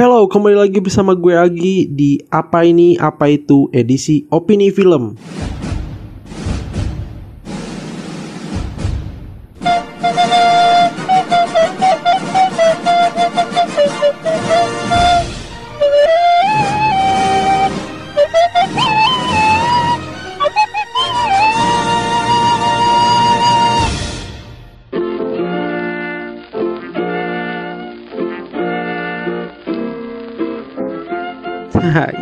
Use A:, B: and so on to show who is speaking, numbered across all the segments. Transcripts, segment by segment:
A: Hello, kembali lagi bersama gue Agi di Apa Ini Apa Itu edisi Opini Film.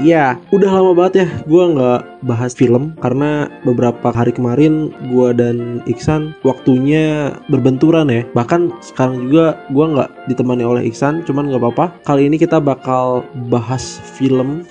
A: Ya, udah lama banget ya gue nggak bahas film karena beberapa hari kemarin gue dan Iksan waktunya berbenturan ya. Bahkan sekarang juga gue nggak ditemani oleh Iksan, cuman nggak apa-apa. Kali ini kita bakal bahas film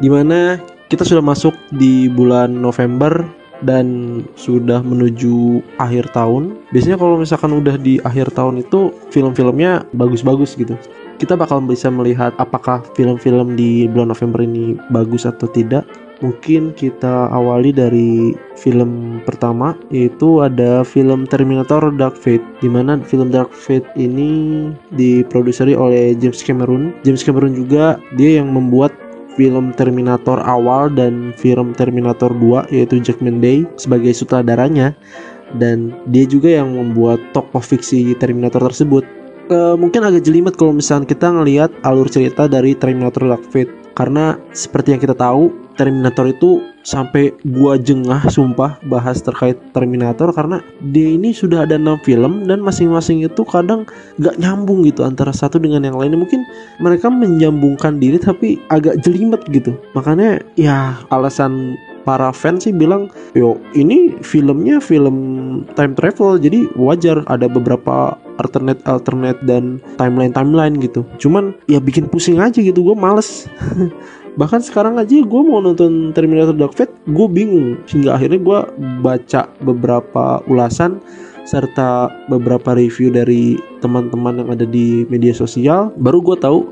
A: di mana kita sudah masuk di bulan November dan sudah menuju akhir tahun. Biasanya kalau misalkan udah di akhir tahun itu film-filmnya bagus-bagus gitu kita bakal bisa melihat apakah film-film di bulan November ini bagus atau tidak. Mungkin kita awali dari film pertama yaitu ada film Terminator Dark Fate di mana film Dark Fate ini diproduseri oleh James Cameron. James Cameron juga dia yang membuat film Terminator awal dan film Terminator 2 yaitu Jackman Day sebagai sutradaranya dan dia juga yang membuat tokoh fiksi Terminator tersebut uh, mungkin agak jelimet kalau misalnya kita ngelihat alur cerita dari Terminator Dark Fate. Karena seperti yang kita tahu Terminator itu sampai gua jengah sumpah bahas terkait Terminator. Karena dia ini sudah ada 6 film dan masing-masing itu kadang gak nyambung gitu antara satu dengan yang lain mungkin mereka menyambungkan diri tapi agak jelimet gitu. Makanya ya alasan para fans sih bilang yo ini filmnya film time travel jadi wajar ada beberapa alternate alternate dan timeline timeline gitu. Cuman ya bikin pusing aja gitu gue males. Bahkan sekarang aja gue mau nonton Terminator Dark Fate gue bingung. Hingga akhirnya gue baca beberapa ulasan serta beberapa review dari teman-teman yang ada di media sosial. Baru gue tahu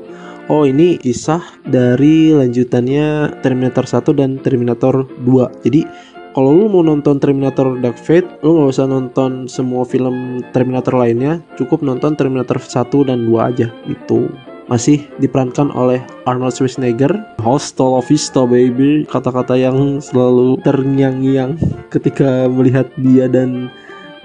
A: oh ini kisah dari lanjutannya Terminator 1 dan Terminator 2 jadi kalau lu mau nonton Terminator Dark Fate lu nggak usah nonton semua film Terminator lainnya. Cukup nonton Terminator 1 dan 2 aja itu masih diperankan oleh Arnold Schwarzenegger. Hasta la vista baby. Kata-kata yang selalu terngiang-ngiang ketika melihat dia dan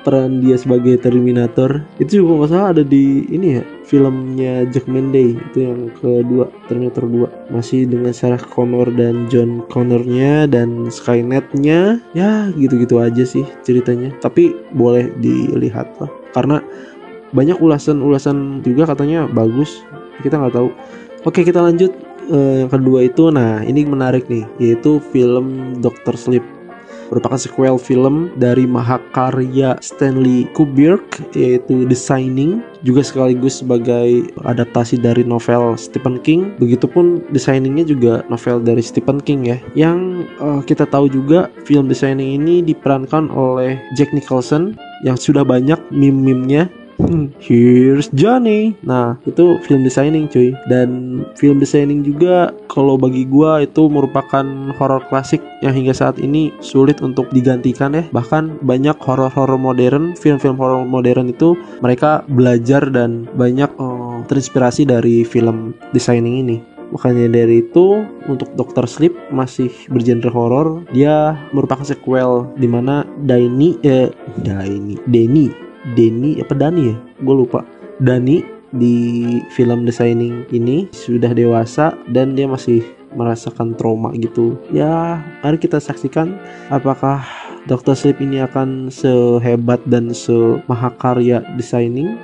A: peran dia sebagai Terminator. Itu juga nggak salah ada di ini ya filmnya Jack Day itu yang kedua Terminator 2 masih dengan Sarah Connor dan John Connornya dan Skynetnya. Ya gitu-gitu aja sih ceritanya. Tapi boleh dilihat lah. Karena banyak ulasan-ulasan juga katanya bagus. Kita nggak tahu. Oke kita lanjut uh, yang kedua itu. Nah ini menarik nih yaitu film Doctor Sleep merupakan sequel film dari mahakarya Stanley Kubrick yaitu The Shining juga sekaligus sebagai adaptasi dari novel Stephen King. Begitupun The Shining-nya juga novel dari Stephen King ya. Yang uh, kita tahu juga film The Shining ini diperankan oleh Jack Nicholson yang sudah banyak meme-memnya Hmm, here's Johnny. Nah, itu film designing cuy. Dan film designing juga kalau bagi gua itu merupakan horor klasik yang hingga saat ini sulit untuk digantikan ya. Bahkan banyak horor-horor modern, film-film horor modern itu mereka belajar dan banyak oh, terinspirasi dari film designing ini. Makanya dari itu untuk Doctor Sleep masih bergenre horor. Dia merupakan sequel di mana Daini eh Daini Denny Denny apa Dani ya gue lupa Dani di film designing ini sudah dewasa dan dia masih merasakan trauma gitu ya mari kita saksikan apakah Dr. Sleep ini akan sehebat dan semahakarya designing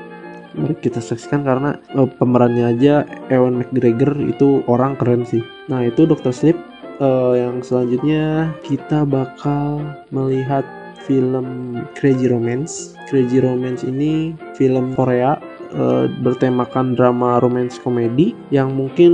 A: mari kita saksikan karena uh, pemerannya aja Ewan McGregor itu orang keren sih nah itu Dr. Sleep uh, yang selanjutnya kita bakal melihat film Crazy Romance. Crazy Romance ini film Korea uh, bertemakan drama romance komedi yang mungkin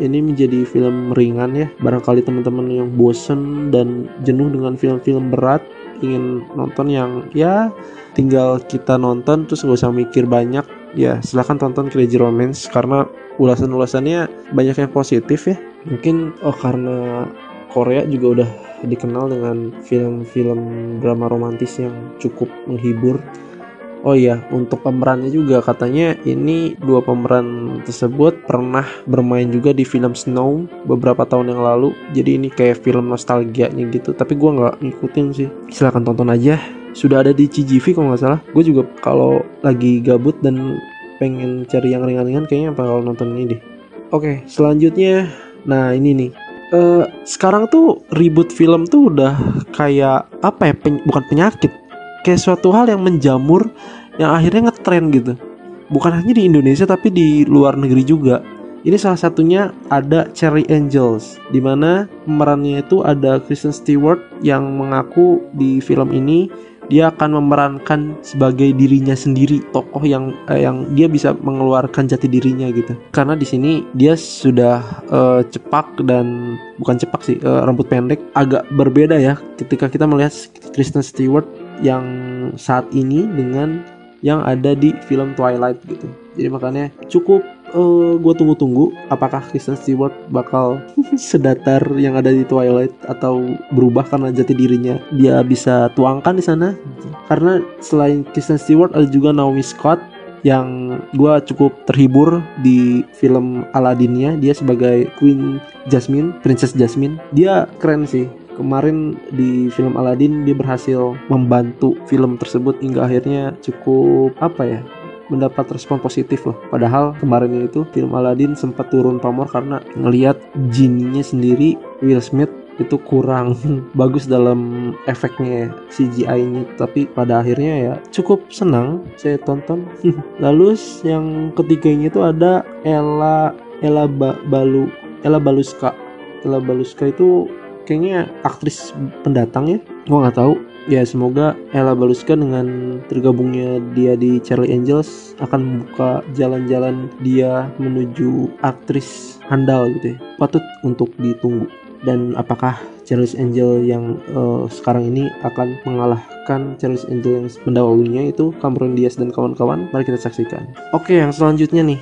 A: ini menjadi film ringan ya. Barangkali teman-teman yang bosen dan jenuh dengan film-film berat ingin nonton yang ya tinggal kita nonton terus gak usah mikir banyak ya silahkan tonton Crazy Romance karena ulasan-ulasannya banyak yang positif ya mungkin oh karena Korea juga udah dikenal dengan film-film drama romantis yang cukup menghibur Oh iya, untuk pemerannya juga katanya ini dua pemeran tersebut pernah bermain juga di film Snow beberapa tahun yang lalu. Jadi ini kayak film nostalgianya gitu. Tapi gue nggak ngikutin sih. Silahkan tonton aja. Sudah ada di CGV kalau nggak salah. Gue juga kalau lagi gabut dan pengen cari yang ringan-ringan kayaknya bakal nonton ini deh. Oke, selanjutnya, nah ini nih. Uh, sekarang tuh ribut film tuh udah kayak apa ya? Pen bukan penyakit, kayak suatu hal yang menjamur yang akhirnya ngetren gitu bukan hanya di Indonesia tapi di luar negeri juga ini salah satunya ada Cherry Angels di mana pemerannya itu ada Kristen Stewart yang mengaku di film ini dia akan memerankan sebagai dirinya sendiri tokoh yang eh, yang dia bisa mengeluarkan jati dirinya gitu karena di sini dia sudah uh, cepak dan bukan cepak sih uh, rambut pendek agak berbeda ya ketika kita melihat Kristen Stewart yang saat ini dengan yang ada di film Twilight gitu. Jadi makanya cukup uh, eh, gue tunggu-tunggu apakah Kristen Stewart bakal sedatar yang ada di Twilight atau berubah karena jati dirinya dia bisa tuangkan di sana. Karena selain Kristen Stewart ada juga Naomi Scott yang gue cukup terhibur di film Aladdinnya dia sebagai Queen Jasmine, Princess Jasmine. Dia keren sih kemarin di film Aladdin dia berhasil membantu film tersebut hingga akhirnya cukup apa ya mendapat respon positif loh. Padahal kemarin itu film Aladdin sempat turun pamor karena ngelihat jininya sendiri Will Smith itu kurang bagus dalam efeknya CGI-nya tapi pada akhirnya ya cukup senang saya tonton. Lalu yang ketiganya itu ada Ella Ella ba Balu Ella Baluska. Ella Baluska itu kayaknya aktris pendatang ya. Gue nggak tahu ya semoga Ella Baluska dengan tergabungnya dia di Charlie Angels akan membuka jalan-jalan dia menuju aktris handal gitu ya. Patut untuk ditunggu. Dan apakah Charles Angel yang uh, sekarang ini akan mengalahkan Charles Angel yang pendahulunya itu Cameron Diaz dan kawan-kawan? Mari kita saksikan. Oke yang selanjutnya nih.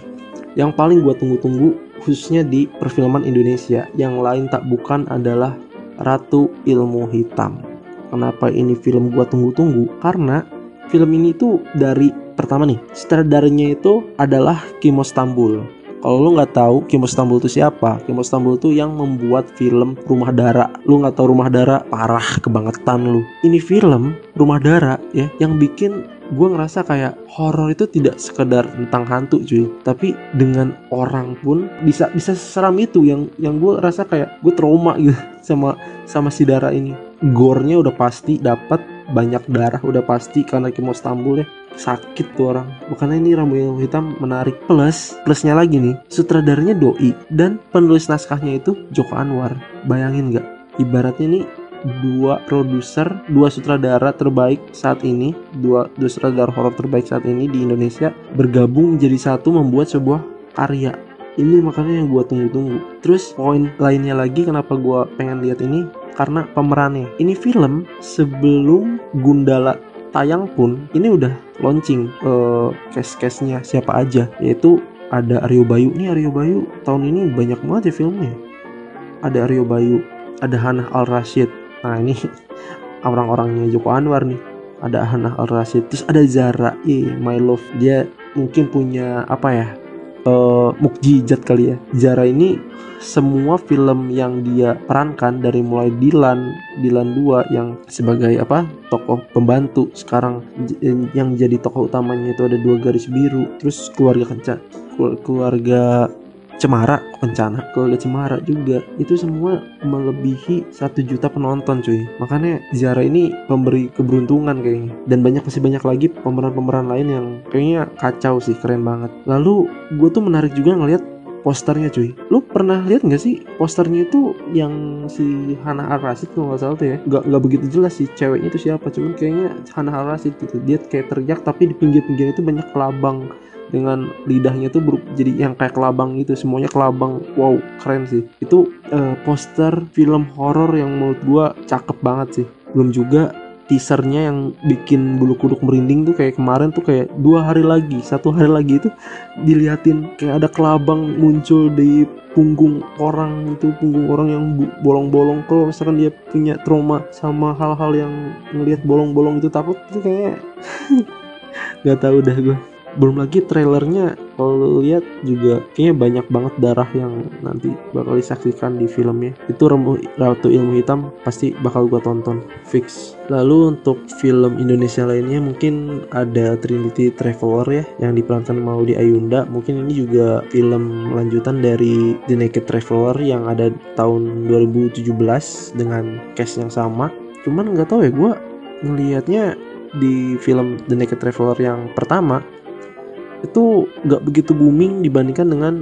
A: Yang paling gue tunggu-tunggu khususnya di perfilman Indonesia. Yang lain tak bukan adalah Ratu Ilmu Hitam. Kenapa ini film gua tunggu-tunggu? Karena film ini tuh dari pertama nih, sutradaranya itu adalah Kimo Stambul. Kalau lu nggak tahu Kimo Stambul itu siapa? Kimo Stambul itu yang membuat film Rumah Dara. Lu nggak tahu Rumah Dara? Parah kebangetan lu. Ini film Rumah Dara ya yang bikin gue ngerasa kayak horor itu tidak sekedar tentang hantu cuy tapi dengan orang pun bisa bisa seram itu yang yang gue rasa kayak gue trauma gitu sama sama si darah ini gornya udah pasti dapat banyak darah udah pasti karena kemo Stambul ya. Sakit tuh orang. Makanya ini rambut yang hitam menarik. Plus plusnya lagi nih sutradaranya doi dan penulis naskahnya itu Joko Anwar. Bayangin nggak? Ibaratnya nih dua produser, dua sutradara terbaik saat ini, dua, dua sutradara horor terbaik saat ini di Indonesia bergabung menjadi satu membuat sebuah karya. Ini makanya yang gue tunggu-tunggu. Terus poin lainnya lagi kenapa gue pengen lihat ini? Karena pemerannya. Ini film sebelum Gundala tayang pun ini udah launching uh, case-case-nya siapa aja. Yaitu ada Aryo Bayu. Nih Aryo Bayu tahun ini banyak banget ya filmnya. Ada Aryo Bayu ada Hana Al Rashid nah ini orang-orangnya Joko Anwar nih. Ada Hana Al Rashid terus ada Zara yeah, my love. Dia mungkin punya apa ya uh, mukjizat kali ya. Zara ini semua film yang dia perankan dari mulai Dilan Dilan 2 yang sebagai apa tokoh pembantu. Sekarang yang jadi tokoh utamanya itu ada dua garis biru terus keluarga kencan keluarga Cemara Kencana keluarga Cemara juga. Itu semua melebihi satu juta penonton cuy. Makanya Zara ini memberi keberuntungan kayaknya. Dan banyak masih banyak lagi pemeran-pemeran lain yang kayaknya kacau sih keren banget. Lalu gue tuh menarik juga ngeliat posternya cuy. Lu pernah lihat nggak sih posternya itu yang si Hana Al Rashid kalau nggak salah tuh ya? Nggak nggak begitu jelas sih ceweknya itu siapa. Cuman kayaknya Hana Al Rashid gitu. Dia kayak teriak tapi di pinggir-pinggir itu banyak kelabang dengan lidahnya tuh ber, jadi yang kayak kelabang gitu semuanya kelabang. Wow keren sih. Itu uh, poster film horor yang menurut gua cakep banget sih. Belum juga teasernya yang bikin bulu kuduk merinding tuh kayak kemarin tuh kayak dua hari lagi satu hari lagi itu diliatin kayak ada kelabang muncul di punggung orang itu punggung orang yang bolong-bolong. Kalau misalkan dia punya trauma sama hal-hal yang ngelihat bolong-bolong itu takut itu kayak nggak tahu dah gue belum lagi trailernya kalau lu lihat juga kayaknya banyak banget darah yang nanti bakal disaksikan di filmnya. Itu Remu, Ratu Ilmu Hitam pasti bakal gua tonton fix. Lalu untuk film Indonesia lainnya mungkin ada Trinity Traveler ya yang diperankan di Ayunda mungkin ini juga film lanjutan dari The Naked Traveler yang ada tahun 2017 dengan cast yang sama. Cuman nggak tahu ya gue ngelihatnya di film The Naked Traveler yang pertama itu nggak begitu booming dibandingkan dengan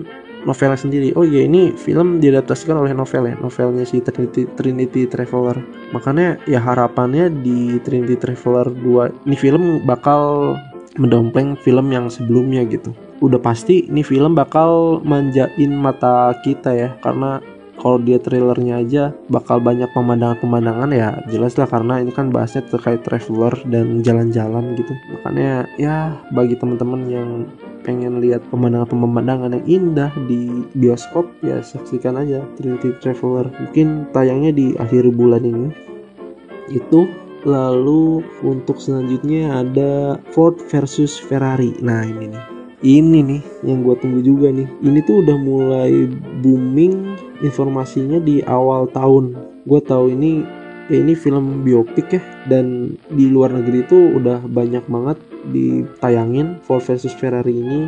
A: novelnya sendiri. Oh iya ini film diadaptasikan oleh novel ya, novelnya si Trinity, Trinity Traveler. Makanya ya harapannya di Trinity Traveler 2 ini film bakal mendompleng film yang sebelumnya gitu. Udah pasti ini film bakal manjain mata kita ya karena kalau dia trailernya aja bakal banyak pemandangan-pemandangan ya jelas lah karena ini kan bahasnya terkait traveler dan jalan-jalan gitu. Makanya ya bagi teman-teman yang pengen lihat pemandangan-pemandangan yang indah di bioskop ya saksikan aja Trinity Traveler. Mungkin tayangnya di akhir bulan ini. Itu lalu untuk selanjutnya ada Ford versus Ferrari. Nah ini nih ini nih yang gue tunggu juga nih. Ini tuh udah mulai booming informasinya di awal tahun. Gue tahu ini ya ini film biopik ya. Dan di luar negeri itu udah banyak banget ditayangin. Ford versus Ferrari ini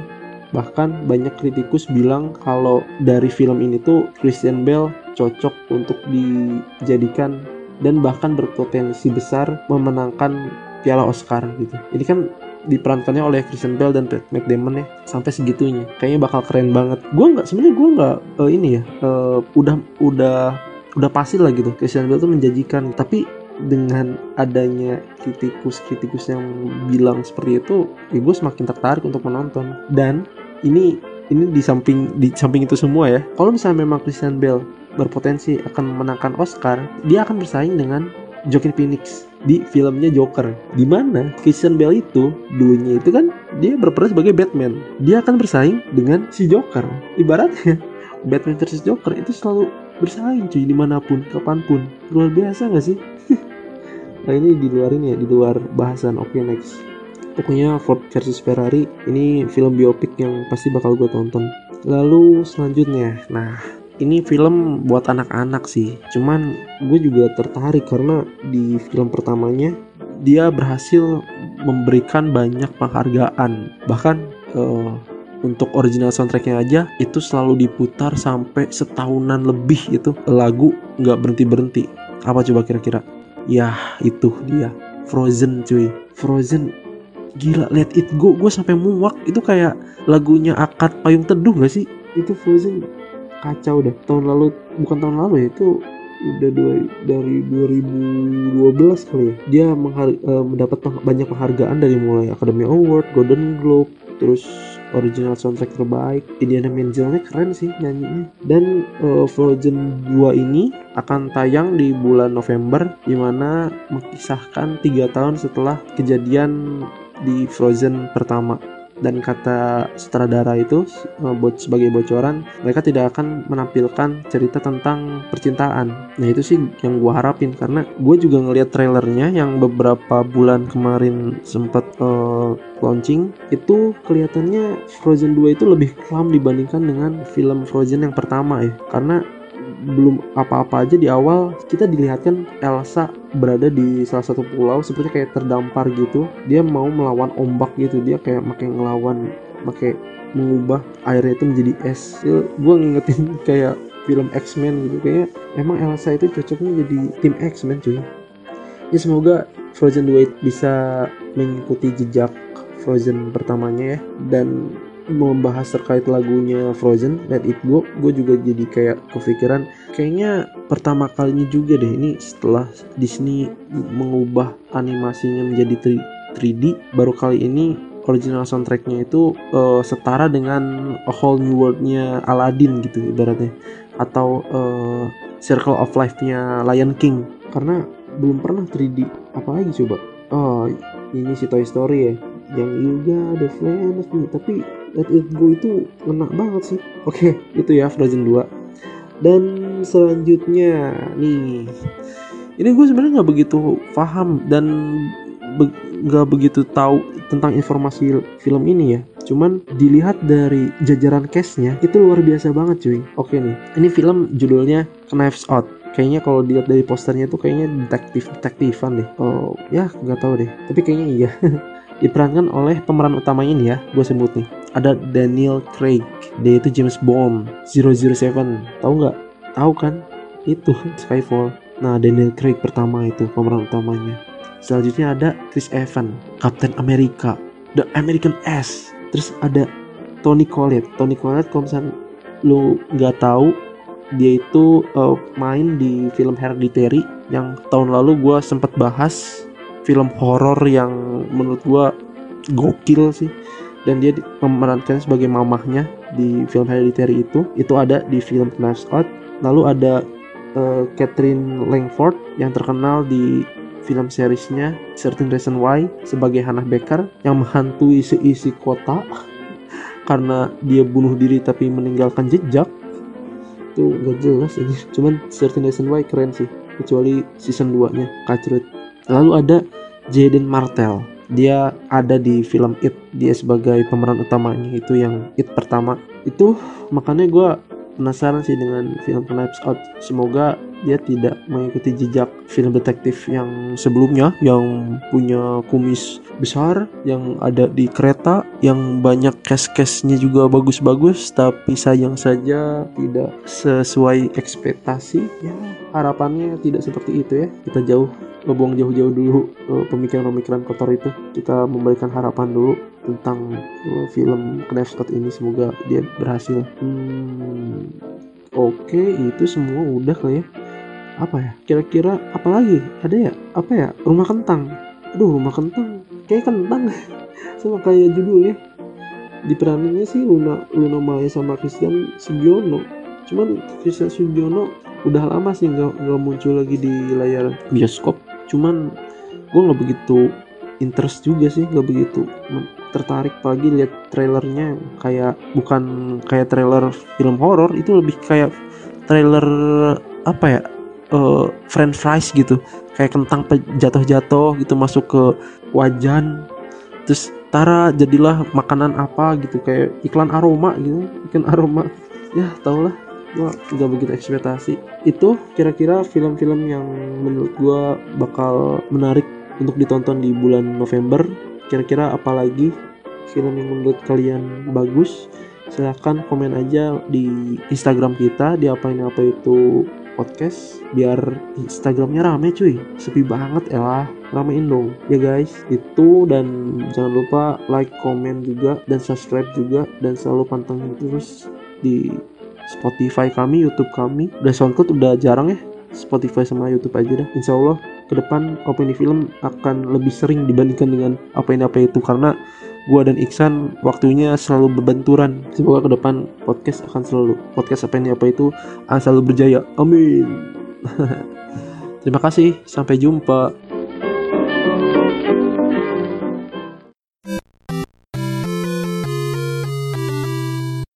A: bahkan banyak kritikus bilang kalau dari film ini tuh Christian Bale cocok untuk dijadikan dan bahkan berpotensi besar memenangkan piala Oscar gitu. Ini kan diperankannya oleh Christian Bale dan Pat McDamon ya sampai segitunya. Kayaknya bakal keren banget. Gue nggak sebenarnya gue nggak uh, ini ya uh, udah udah udah pasti lah gitu. Christian Bale tuh menjanjikan tapi dengan adanya kritikus-kritikus yang bilang seperti itu ya gue semakin tertarik untuk menonton. Dan ini ini di samping di samping itu semua ya kalau misalnya memang Christian Bale berpotensi akan memenangkan Oscar dia akan bersaing dengan Joaquin Phoenix di filmnya Joker di mana Christian Bale itu dulunya itu kan dia berperan sebagai Batman. Dia akan bersaing dengan si Joker. Ibaratnya Batman versus Joker itu selalu bersaing cuy di mana pun kapan pun. Luar biasa gak sih? Nah ini di luar ini ya di luar bahasan oke okay, next. Pokoknya Ford versus Ferrari ini film biopik yang pasti bakal gue tonton. Lalu selanjutnya nah ini film buat anak-anak sih. Cuman gue juga tertarik karena di film pertamanya dia berhasil memberikan banyak penghargaan. Bahkan uh, untuk original soundtracknya aja itu selalu diputar sampai setahunan lebih itu lagu nggak berhenti berhenti apa coba kira-kira? Ya itu dia. Frozen cuy. Frozen. Gila Let It Go. Gue sampai muak. Itu kayak lagunya akad payung teduh gak sih? Itu Frozen kacau deh tahun lalu bukan tahun lalu ya itu udah dua, dari 2012 kali ya dia uh, mendapat banyak penghargaan dari mulai Academy Award, Golden Globe, terus original soundtrack terbaik. Indiana Menzelnya keren sih nyanyinya. Dan uh, Frozen 2 ini akan tayang di bulan November di mana mengisahkan tiga tahun setelah kejadian di Frozen pertama dan kata sutradara itu eh, sebagai bocoran mereka tidak akan menampilkan cerita tentang percintaan. Nah itu sih yang gue harapin karena gue juga ngeliat trailernya yang beberapa bulan kemarin sempat uh, launching itu kelihatannya Frozen 2 itu lebih kelam dibandingkan dengan film Frozen yang pertama ya. Karena belum apa-apa aja di awal kita dilihatkan Elsa berada di salah satu pulau seperti kayak terdampar gitu. Dia mau melawan ombak gitu dia kayak makin ngelawan pakai mengubah airnya itu menjadi es. Ya, gue ngingetin kayak film X-Men gitu kayaknya emang Elsa itu cocoknya jadi tim X-Men cuy. Ya semoga Frozen 2 bisa mengikuti jejak Frozen pertamanya ya dan membahas terkait lagunya Frozen Let It Go gue juga jadi kayak kepikiran kayaknya pertama kalinya juga deh ini setelah Disney mengubah animasinya menjadi 3D baru kali ini original soundtracknya itu uh, setara dengan A Whole New World-nya Aladdin gitu ibaratnya atau uh, Circle of Life-nya Lion King. Karena belum pernah 3D apalagi coba? Oh ini si Toy Story ya yang juga ada Friends tapi Let It Go itu ngena banget sih. Oke okay, itu ya Frozen 2 dan selanjutnya nih. Ini gue sebenarnya nggak begitu paham dan nggak begitu tahu tentang informasi film ini ya. Cuman dilihat dari jajaran case-nya itu luar biasa banget cuy. Oke nih. Ini film judulnya Knives Out. Kayaknya kalau dilihat dari posternya tuh kayaknya detektif detektifan deh. Oh ya nggak tahu deh. Tapi kayaknya iya. Diperankan oleh pemeran utama ini ya gue sebut nih ada Daniel Craig. Dia itu James Bond 007 tahu nggak? Tahu kan? Itu Skyfall. Nah Daniel Craig pertama itu pemeran utamanya. Selanjutnya ada Chris Evans Captain America The American S. Terus ada Tony Collette. Tony Collette kalau misalnya lu nggak tahu dia itu uh, main di film Hereditary yang tahun lalu gue sempat bahas film horor yang menurut gue gokil sih dan dia memerankan sebagai mamahnya di film Hereditary itu. Itu ada di film Knives Out. Lalu ada uh, Catherine Langford yang terkenal di film seriesnya Certain Reason Why sebagai Hannah Baker yang menghantui seisi kota karena dia bunuh diri tapi meninggalkan jejak. Itu gak jelas aja cuman Certain Reason Why keren sih kecuali season 2 nya kacrut. Lalu ada Jaden Martell dia ada di film It. Dia sebagai pemeran utamanya itu yang It pertama. Itu makanya gue penasaran sih dengan film Knives Out. Semoga dia tidak mengikuti jejak film detektif yang sebelumnya yang punya kumis besar yang ada di kereta yang banyak case-case-nya juga bagus-bagus tapi sayang saja tidak sesuai ekspektasi. Ya harapannya tidak seperti itu ya. Kita jauh ngebuang jauh-jauh dulu uh, pemikiran-pemikiran kotor itu. Kita memberikan harapan dulu tentang uh, film Knives Out ini. Semoga dia berhasil. Hmm, oke okay, itu semua udah kali ya. Apa ya? Kira-kira apa lagi? Ada ya? Apa ya? Rumah kentang. Aduh rumah kentang. Kayak kentang. Sama kayak judulnya. Diperaninya sih Luna Luna Maya sama Christian Sugiono. Cuman Christian Sugiono udah lama sih nggak nggak muncul lagi di layar bioskop cuman gue nggak begitu interest juga sih nggak begitu tertarik pagi lihat trailernya. Kayak bukan kayak trailer film horor itu lebih kayak trailer apa ya uh, french fries gitu. Kayak kentang jatuh-jatuh gitu masuk ke wajan. Terus Tara jadilah makanan apa? gitu kayak iklan aroma gitu iklan aroma. Ya tau lah gua nggak begitu ekspektasi. Itu kira-kira film-film yang menurut gua bakal menarik untuk ditonton di bulan November. Kira-kira apalagi film yang menurut kalian bagus? Silahkan komen aja di Instagram kita di apa ini apa itu podcast biar Instagramnya rame cuy. Sepi banget elah. Ramein dong. Ya guys itu. Dan jangan lupa like comment juga dan subscribe juga. Dan selalu pantengin terus di Spotify kami YouTube kami udah SoundCloud udah jarang ya Spotify sama YouTube aja dah Insya Allah ke depan opini film akan lebih sering dibandingkan dengan apa ini apa itu karena gua dan Iksan waktunya selalu berbenturan. Semoga ke depan podcast akan selalu podcast apa ini apa itu akan selalu berjaya. Amin. Terima kasih, sampai jumpa.